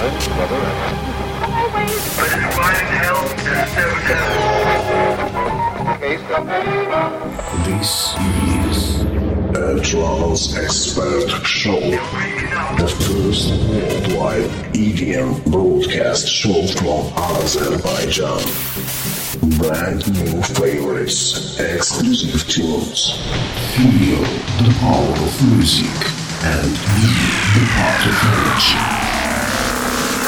This is a Trance Expert Show, the first worldwide EDM broadcast show from Azerbaijan. Brand new favorites, exclusive tunes. Feel the power of music and be the part of energy.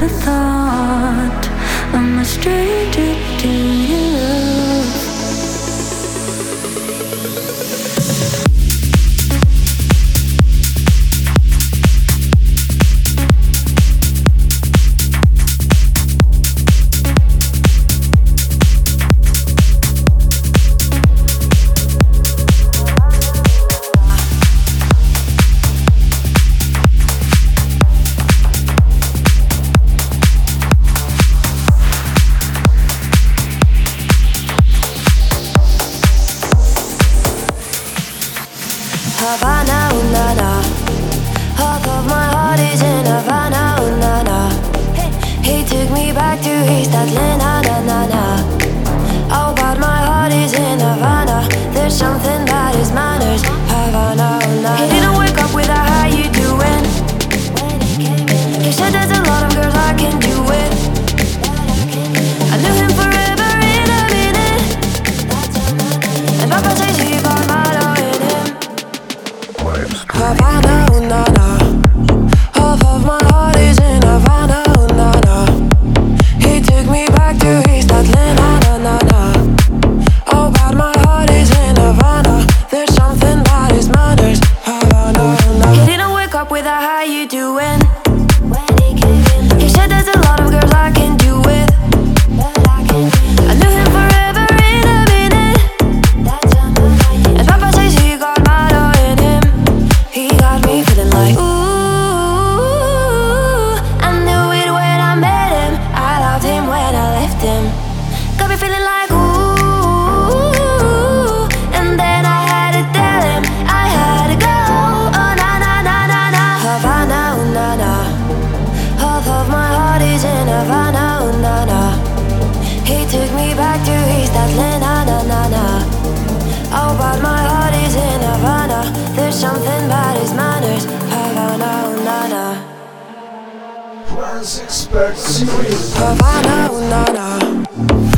not thought. I'm a stranger to. Expert Secret. Havana, oh, na, na.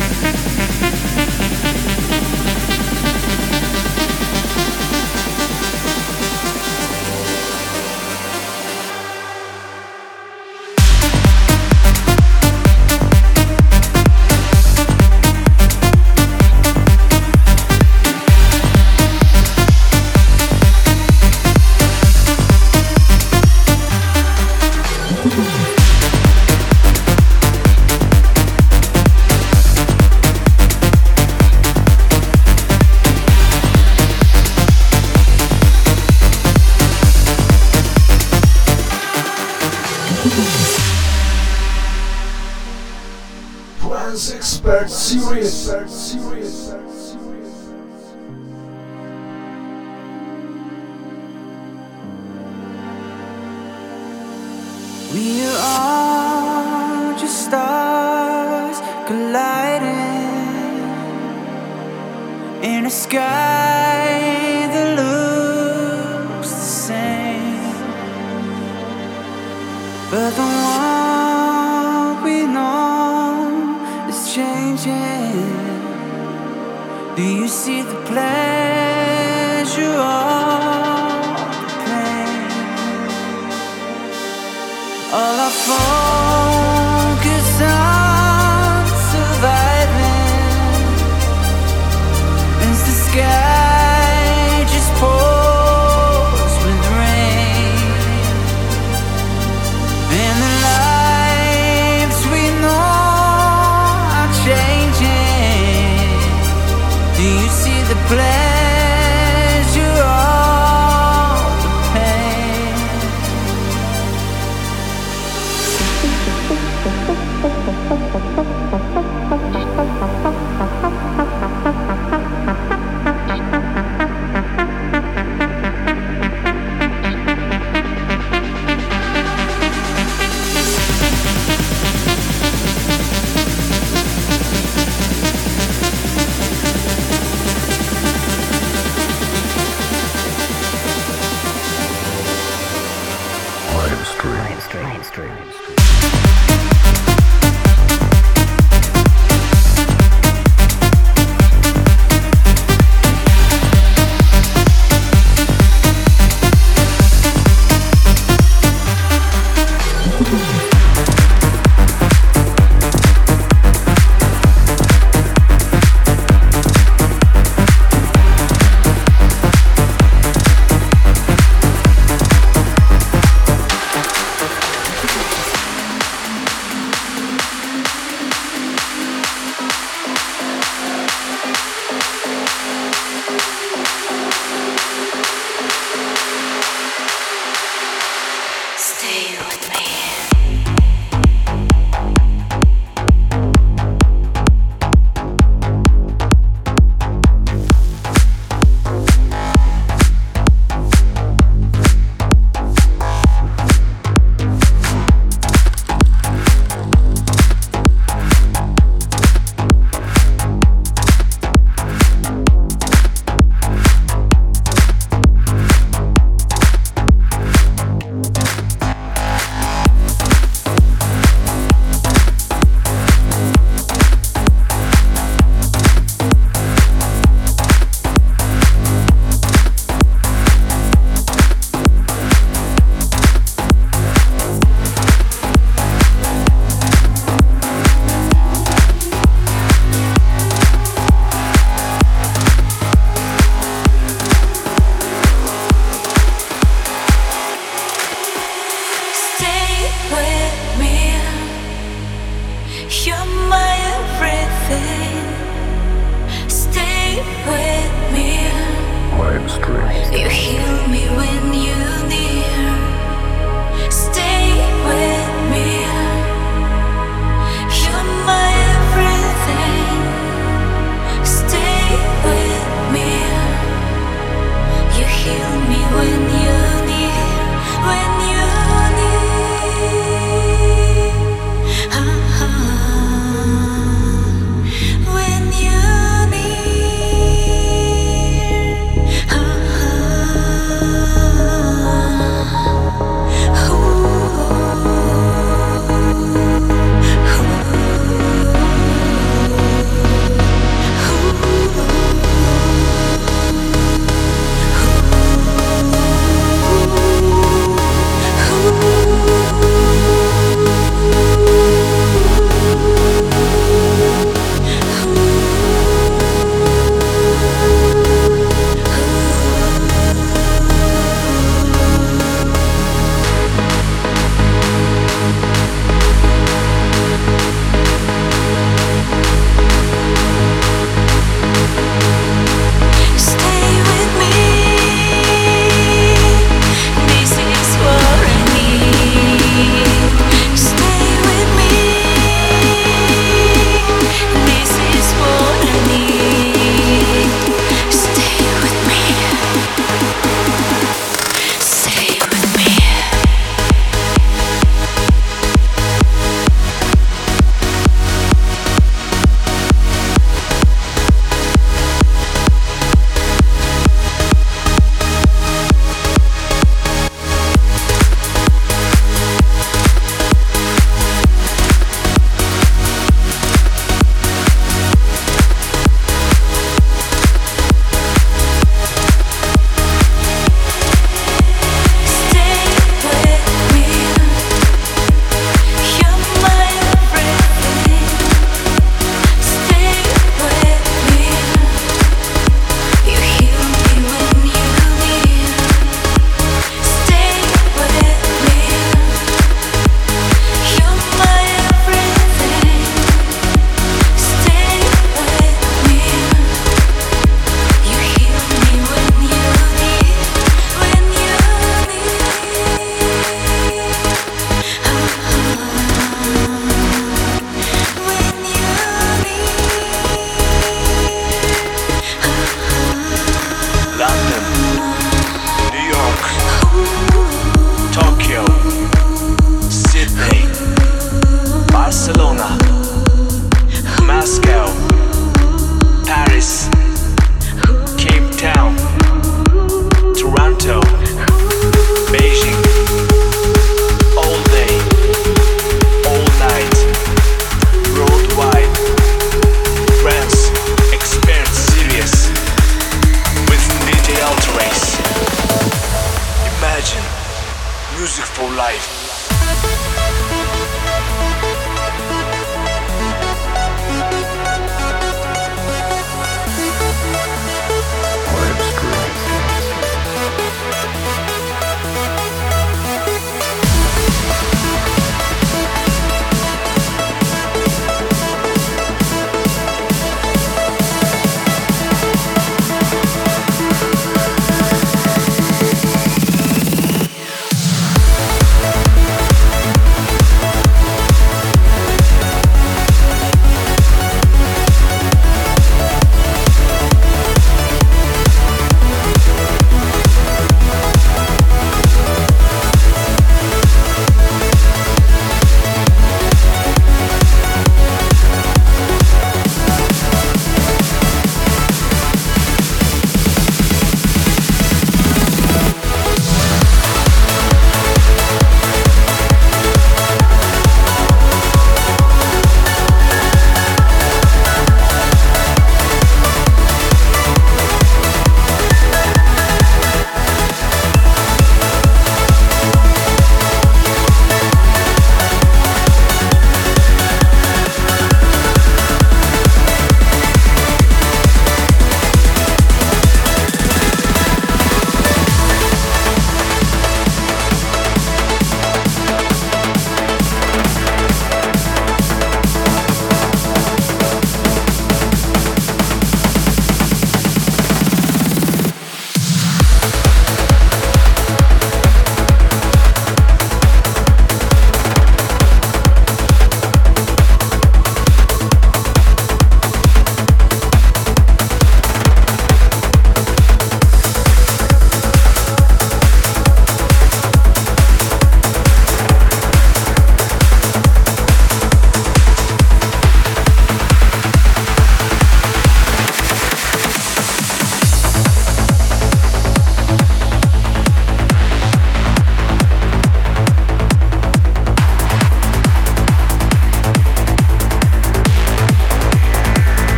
the place.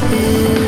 promises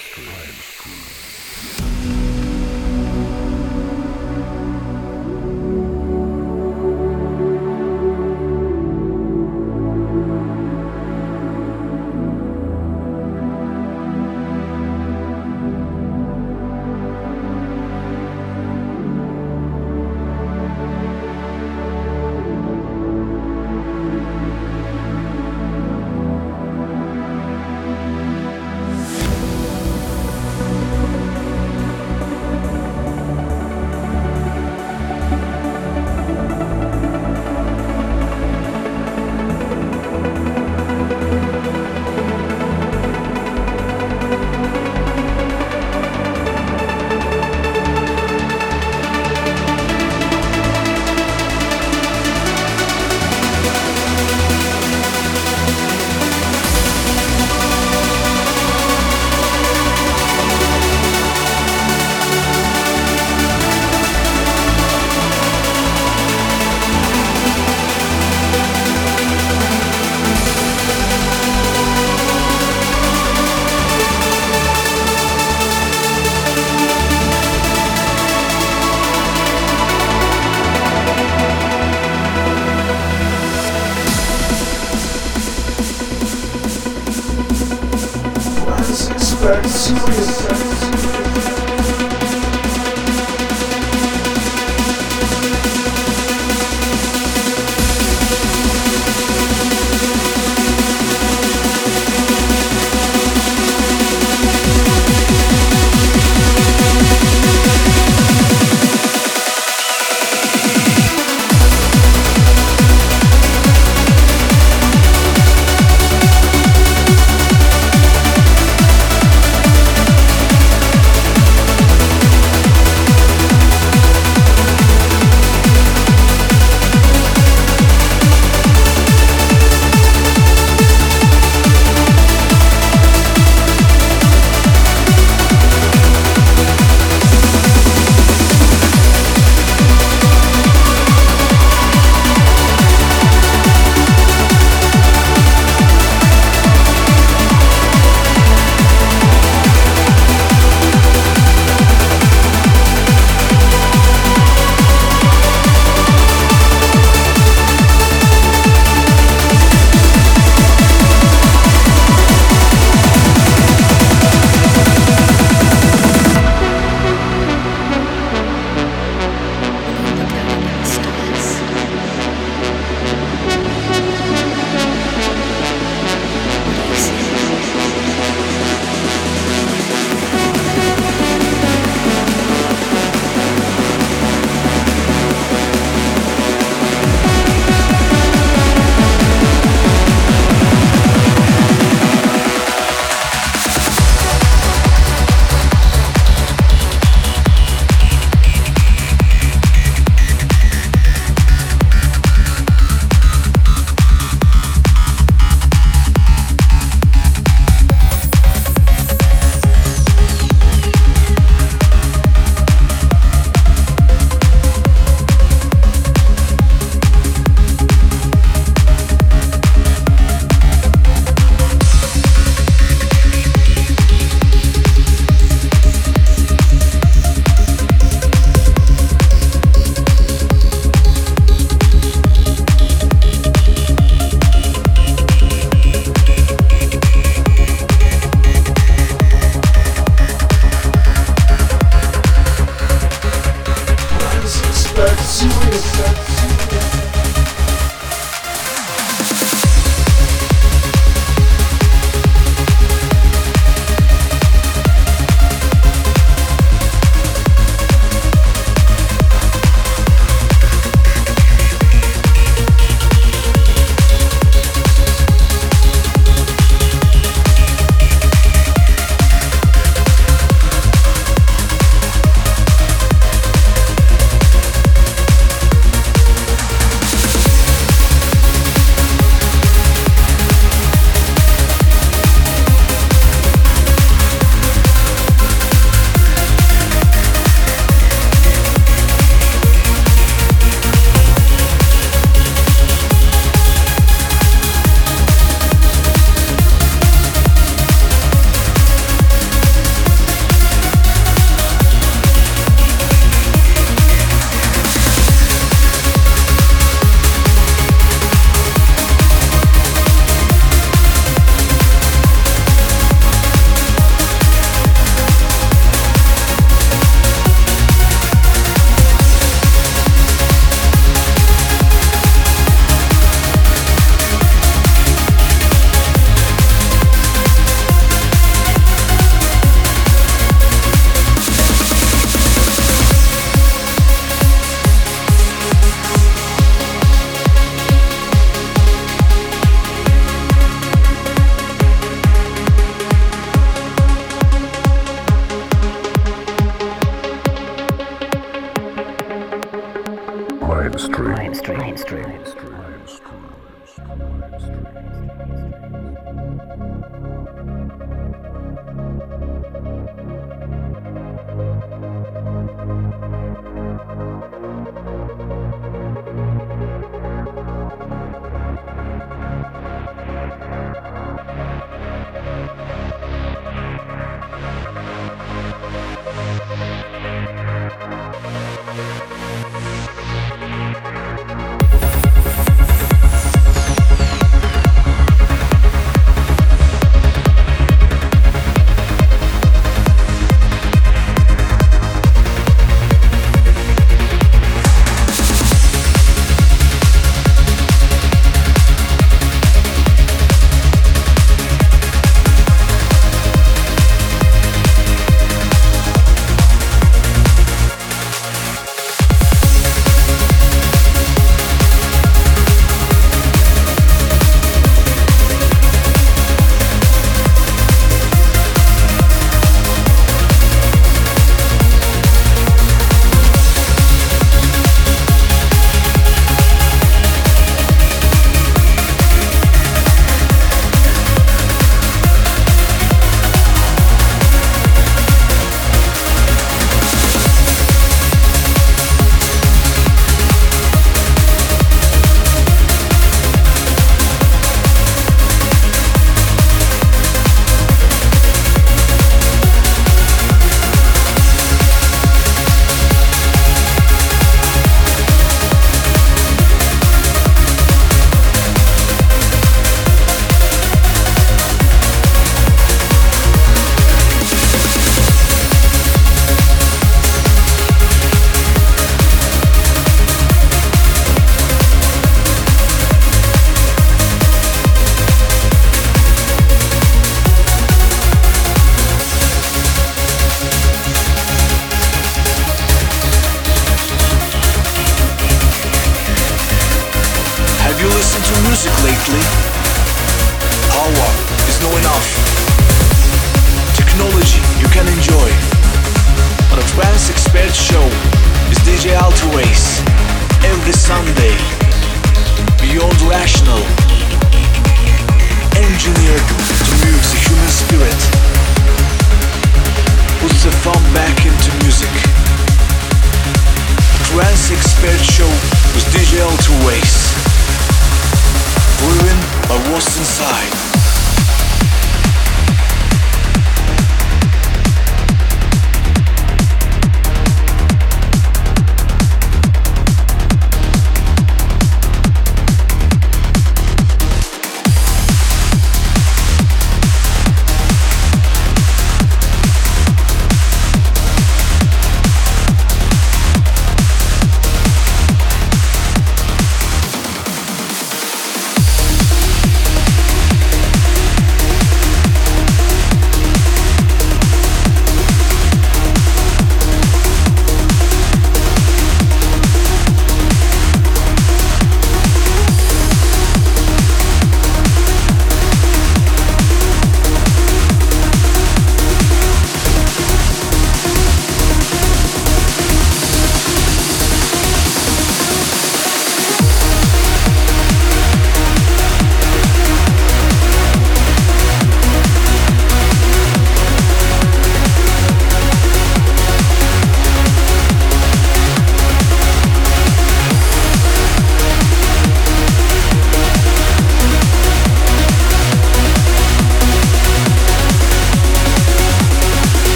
Crime School. Crime School.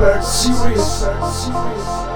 Bird Series.